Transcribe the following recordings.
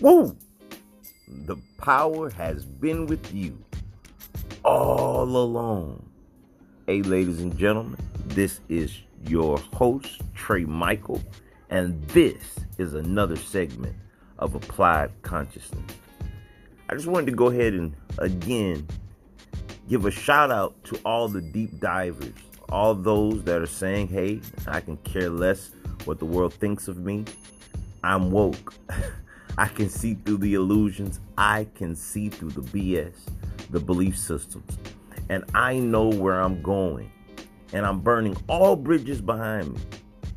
Woo! The power has been with you all along. Hey, ladies and gentlemen, this is your host, Trai Michael, and this is another segment of Applied Consciousness. I just wanted to go ahead and again give a shout out to all the deep divers, all those that are saying, hey, I can care less what the world thinks of me. I'm woke. I can see through the illusions. I can see through the BS, the belief systems. And I know where I'm going. And I'm burning all bridges behind me.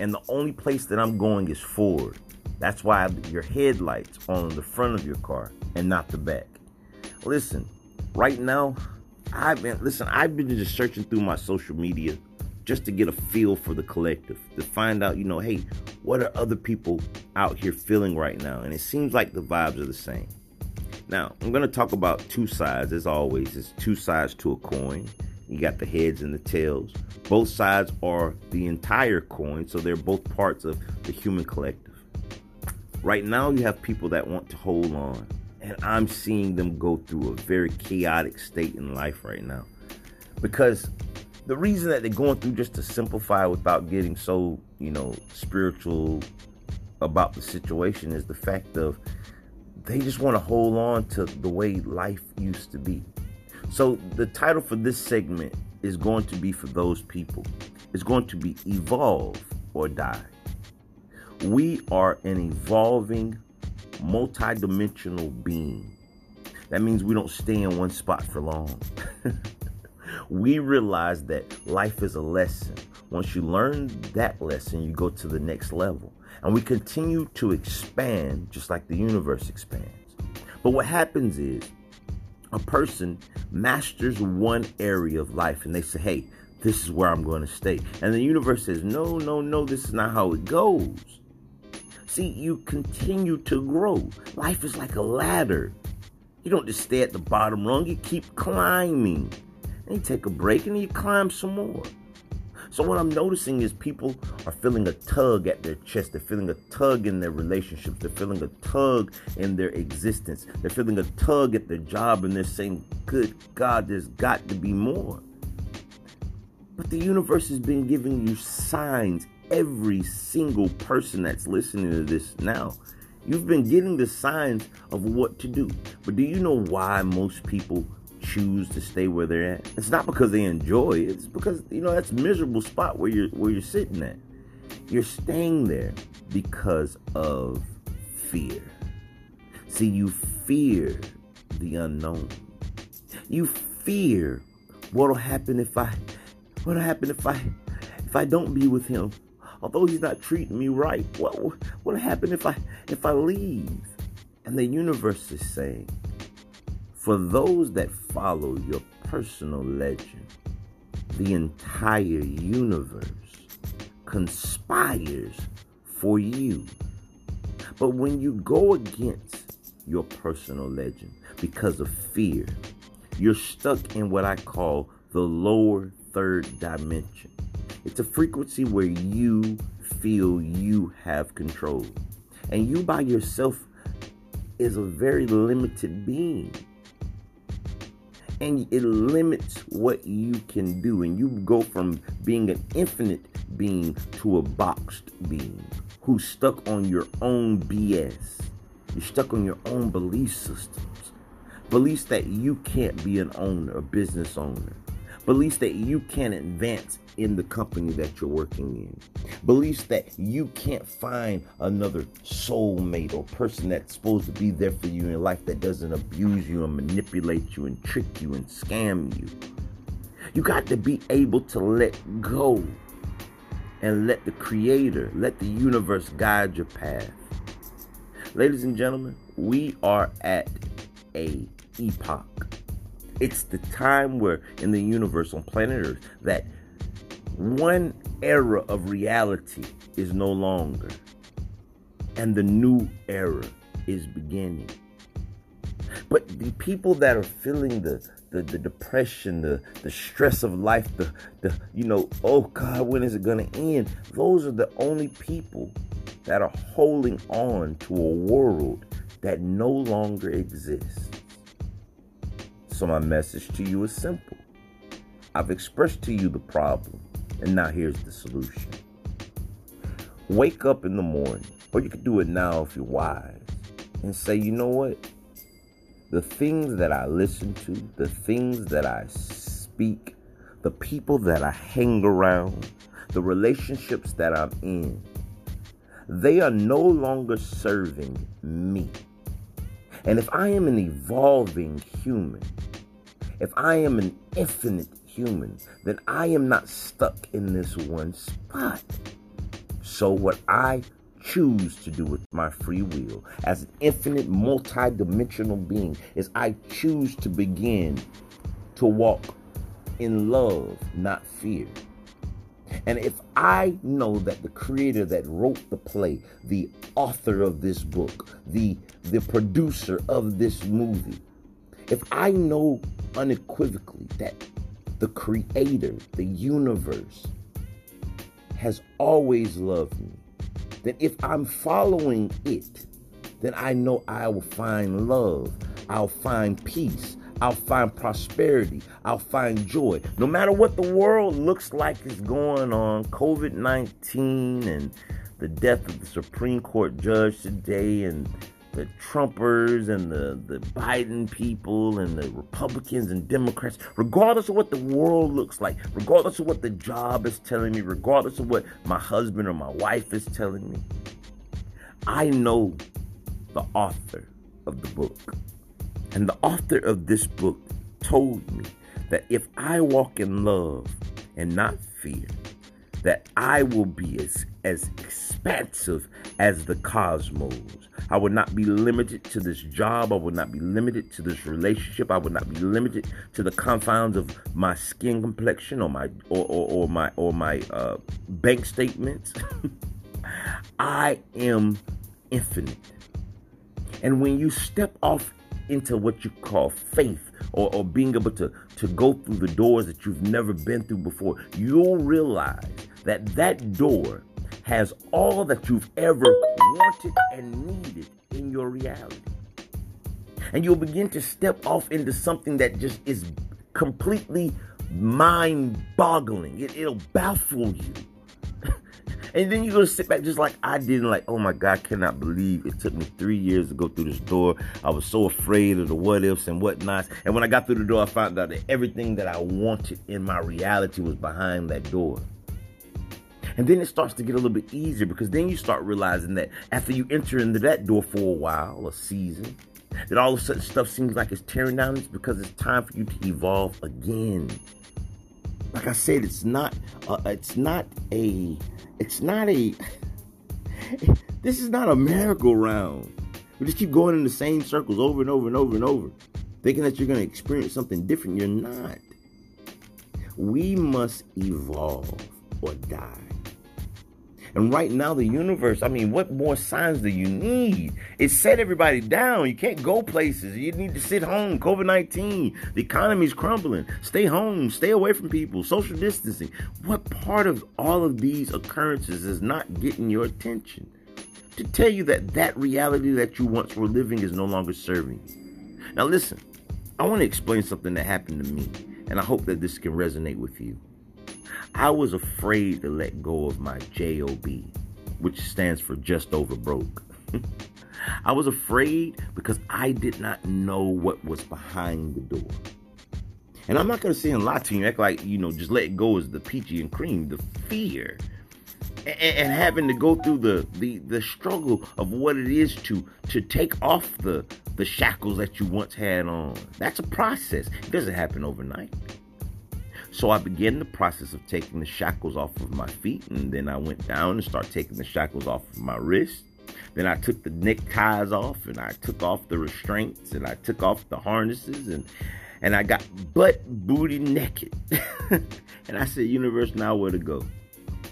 And the only place that I'm going is forward. That's why your headlights on the front of your car and not the back. Listen, right now, I've been listen, I've been just searching through my social media just to get a feel for the collective, to find out, you know, hey, what are other people out here feeling right now? And it seems like the vibes are the same. Now, I'm going to talk about two sides, as always. It's two sides to a coin. You got the heads and the tails. Both sides are the entire coin, so they're both parts of the human collective. Right now, you have people that want to hold on, and I'm seeing them go through a very chaotic state in life right now. Because the reason that they're going through just to simplify without getting so you know spiritual about the situation is the fact of they just want to hold on to the way life used to be. So the title for this segment is going to be for those people. It's going to be evolve or die. We are an evolving multidimensional being. That means we don't stay in one spot for long we realize that life is a lesson. Once you learn that lesson, you go to the next level. And we continue to expand just like the universe expands. But what happens is a person masters one area of life and they say, hey, this is where I'm going to stay. And the universe says, no, no, no, this is not how it goes. See, you continue to grow. Life is like a ladder. You don't just stay at the bottom rung, you keep climbing. And you take a break and you climb some more. So what I'm noticing is people are feeling a tug at their chest. They're feeling a tug in their relationships. They're feeling a tug in their existence. They're feeling a tug at their job and they're saying, good God, there's got to be more. But the universe has been giving you signs. Every single person that's listening to this now, you've been getting the signs of what to do. But do you know why most people choose to stay where they're at. It's not because they enjoy it. It's because you know that's miserable spot where you're where you're sitting at. You're staying there because of fear. See, you fear the unknown. You fear what'll happen if I what'll happen if I if I don't be with him. Although he's not treating me right, what what'll happen if I if I leave? And the universe is saying, for those that follow your personal legend, the entire universe conspires for you. But when you go against your personal legend because of fear, you're stuck in what I call the lower third dimension. It's a frequency where you feel you have control. And you by yourself is a very limited being and it limits what you can do. And you go from being an infinite being to a boxed being who's stuck on your own BS. You're stuck on your own belief systems. Beliefs that you can't be an owner, a business owner. Beliefs that you can't advance in the company that you're working in. Beliefs that you can't find another soulmate or person that's supposed to be there for you in life that doesn't abuse you and manipulate you and trick you and scam you. You got to be able to let go and let the creator, let the universe guide your path. Ladies and gentlemen, we are at a epoch. It's the time where in the universe on planet Earth that one era of reality is no longer, and the new era is beginning. But the people that are feeling the the, the depression, the, the stress of life, the, the you know, oh God, when is it gonna end? Those are the only people that are holding on to a world that no longer exists. So, my message to you is simple I've expressed to you the problem, and now here's the solution. Wake up in the morning, or you can do it now if you're wise, and say, you know what? The things that I listen to, the things that I speak, the people that I hang around, the relationships that I'm in, they are no longer serving me. And if I am an evolving human, if I am an infinite human, then I am not stuck in this one spot. So, what I choose to do with my free will as an infinite, multi-dimensional being is I choose to begin to walk in love, not fear. And if I know that the creator that wrote the play, the author of this book, the the producer of this movie, if I know unequivocally that the creator, the universe has always loved me, then if I'm following it, then I know I will find love, I'll find peace, I'll find prosperity. I'll find joy. No matter what the world looks like is going on, COVID 19 and the death of the Supreme Court judge today and the Trumpers and the, the Biden people and the Republicans and Democrats, regardless of what the world looks like, regardless of what the job is telling me, regardless of what my husband or my wife is telling me, I know the author of the book. And the author of this book told me that if I walk in love and not fear, that I will be as, as expansive as the cosmos. I would not be limited to this job. I would not be limited to this relationship. I would not be limited to the confines of my skin complexion or my or, or, or my or my uh, bank statements. I am infinite. And when you step off into what you call faith or, or being able to, to go through the doors that you've never been through before, you'll realize that that door has all that you've ever wanted and needed in your reality. And you'll begin to step off into something that just is completely mind boggling. It, it'll baffle you. And then you're gonna sit back just like I did, and like, oh my God, I cannot believe it took me three years to go through this door. I was so afraid of the what ifs and whatnots. And when I got through the door, I found out that everything that I wanted in my reality was behind that door. And then it starts to get a little bit easier because then you start realizing that after you enter into that door for a while, a season, that all of a sudden stuff seems like it's tearing down. It's because it's time for you to evolve again. Like I said, it's not. Uh, it's not a it's not a. This is not a merry-go-round. We just keep going in the same circles over and over and over and over, thinking that you're going to experience something different. You're not. We must evolve or die. And right now, the universe, I mean, what more signs do you need? It set everybody down. You can't go places. You need to sit home. COVID 19, the economy's crumbling. Stay home. Stay away from people. Social distancing. What part of all of these occurrences is not getting your attention? To tell you that that reality that you once were living is no longer serving you. Now, listen, I want to explain something that happened to me, and I hope that this can resonate with you. I was afraid to let go of my JOB, which stands for just over broke. I was afraid because I did not know what was behind the door. And I'm not going to say and lie to you, act like, you know, just let go is the peachy and cream, the fear. And, and, having to go through the, the the struggle of what it is to to take off the the shackles that you once had on. That's a process. It doesn't happen overnight. So I began the process of taking the shackles off of my feet, and then I went down and started taking the shackles off of my wrist. Then I took the neckties off, and I took off the restraints, and I took off the harnesses, and and I got butt booty naked. and I said, "Universe, now where to go?"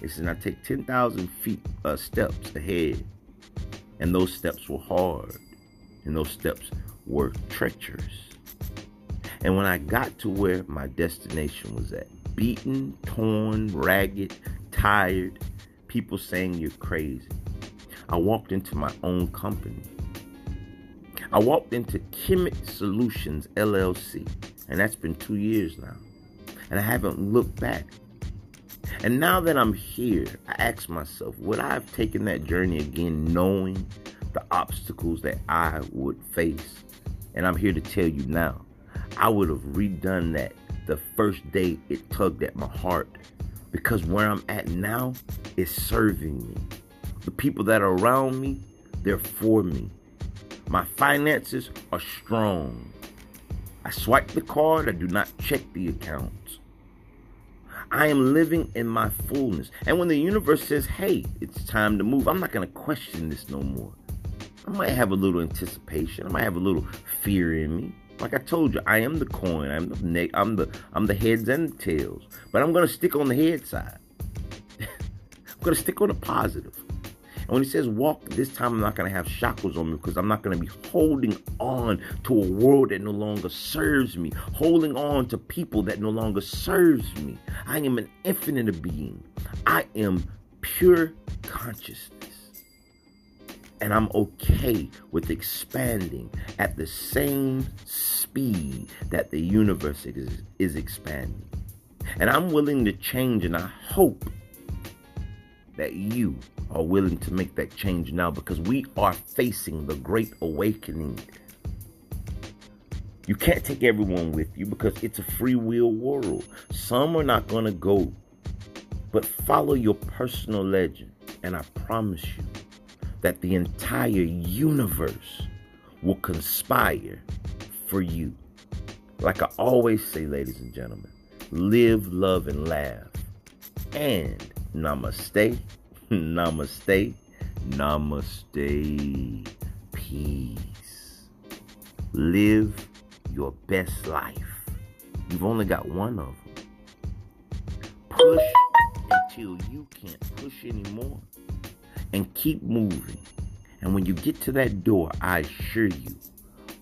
It said, "I take ten thousand feet uh, steps ahead," and those steps were hard, and those steps were treacherous. And when I got to where my destination was at, beaten, torn, ragged, tired, people saying you're crazy, I walked into my own company. I walked into Kemet Solutions LLC, and that's been two years now. And I haven't looked back. And now that I'm here, I ask myself, would I have taken that journey again knowing the obstacles that I would face? And I'm here to tell you now, I would have redone that the first day it tugged at my heart because where I'm at now is serving me. The people that are around me, they're for me. My finances are strong. I swipe the card, I do not check the accounts. I am living in my fullness. And when the universe says, hey, it's time to move, I'm not going to question this no more. I might have a little anticipation. I might have a little fear in me. Like I told you, I am the coin. I'm the neck. I'm the I'm the heads and the tails. But I'm gonna stick on the head side. I'm gonna stick on the positive. And when he says walk, this time I'm not gonna have shackles on me because I'm not gonna be holding on to a world that no longer serves me, holding on to people that no longer serves me. I am an infinite being. I am pure consciousness and I'm okay with expanding at the same speed that the universe is, is expanding. And I'm willing to change, and I hope that you are willing to make that change now because we are facing the great awakening. You can't take everyone with you because it's a free will world. Some are not going to go, but follow your personal legend, and I promise you that the entire universe will conspire for you. Like I always say, ladies and gentlemen, live, love, and laugh. And namaste, namaste, namaste, peace. Live your best life. You've only got one of them. Push until you can't push anymore and keep moving. And when you get to that door, I assure you,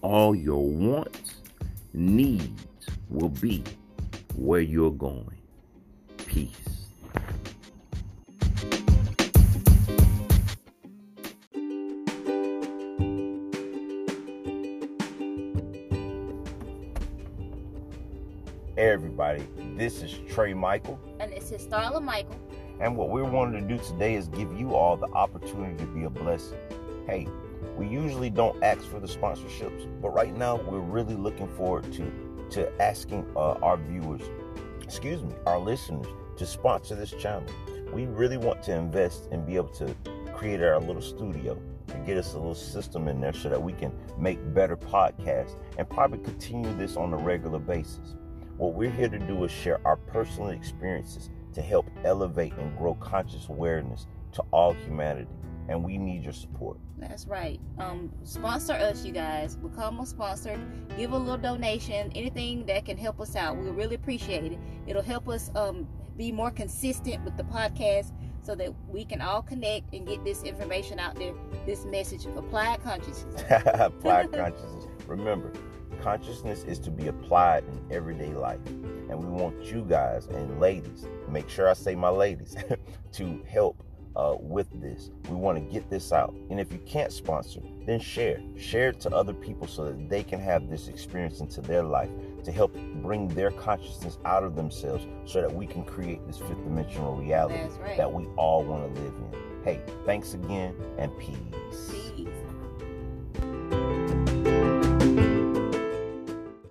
all your wants, needs will be where you're going. Peace. Hey everybody, this is Trai Michael. And this is Starla Michael. And what we're wanting to do today is give you all the opportunity to be a blessing. Hey, we usually don't ask for the sponsorships, but right now we're really looking forward to to asking uh, our viewers, excuse me, our listeners to sponsor this channel. We really want to invest and be able to create our little studio and get us a little system in there so that we can make better podcasts and probably continue this on a regular basis. What we're here to do is share our personal experiences to help elevate and grow conscious awareness to all humanity. And we need your support. That's right. Um, sponsor us, you guys. Become a sponsor. Give a little donation. Anything that can help us out. We really appreciate it. It'll help us um, be more consistent with the podcast so that we can all connect and get this information out there. This message of applied consciousness. applied consciousness. Remember, consciousness is to be applied in everyday life. And we want you guys and ladies, make sure I say my ladies, to help uh, with this. We want to get this out. And if you can't sponsor, then share. Share it to other people so that they can have this experience into their life to help bring their consciousness out of themselves so that we can create this fifth dimensional reality right. that we all want to live in. Hey, thanks again and peace.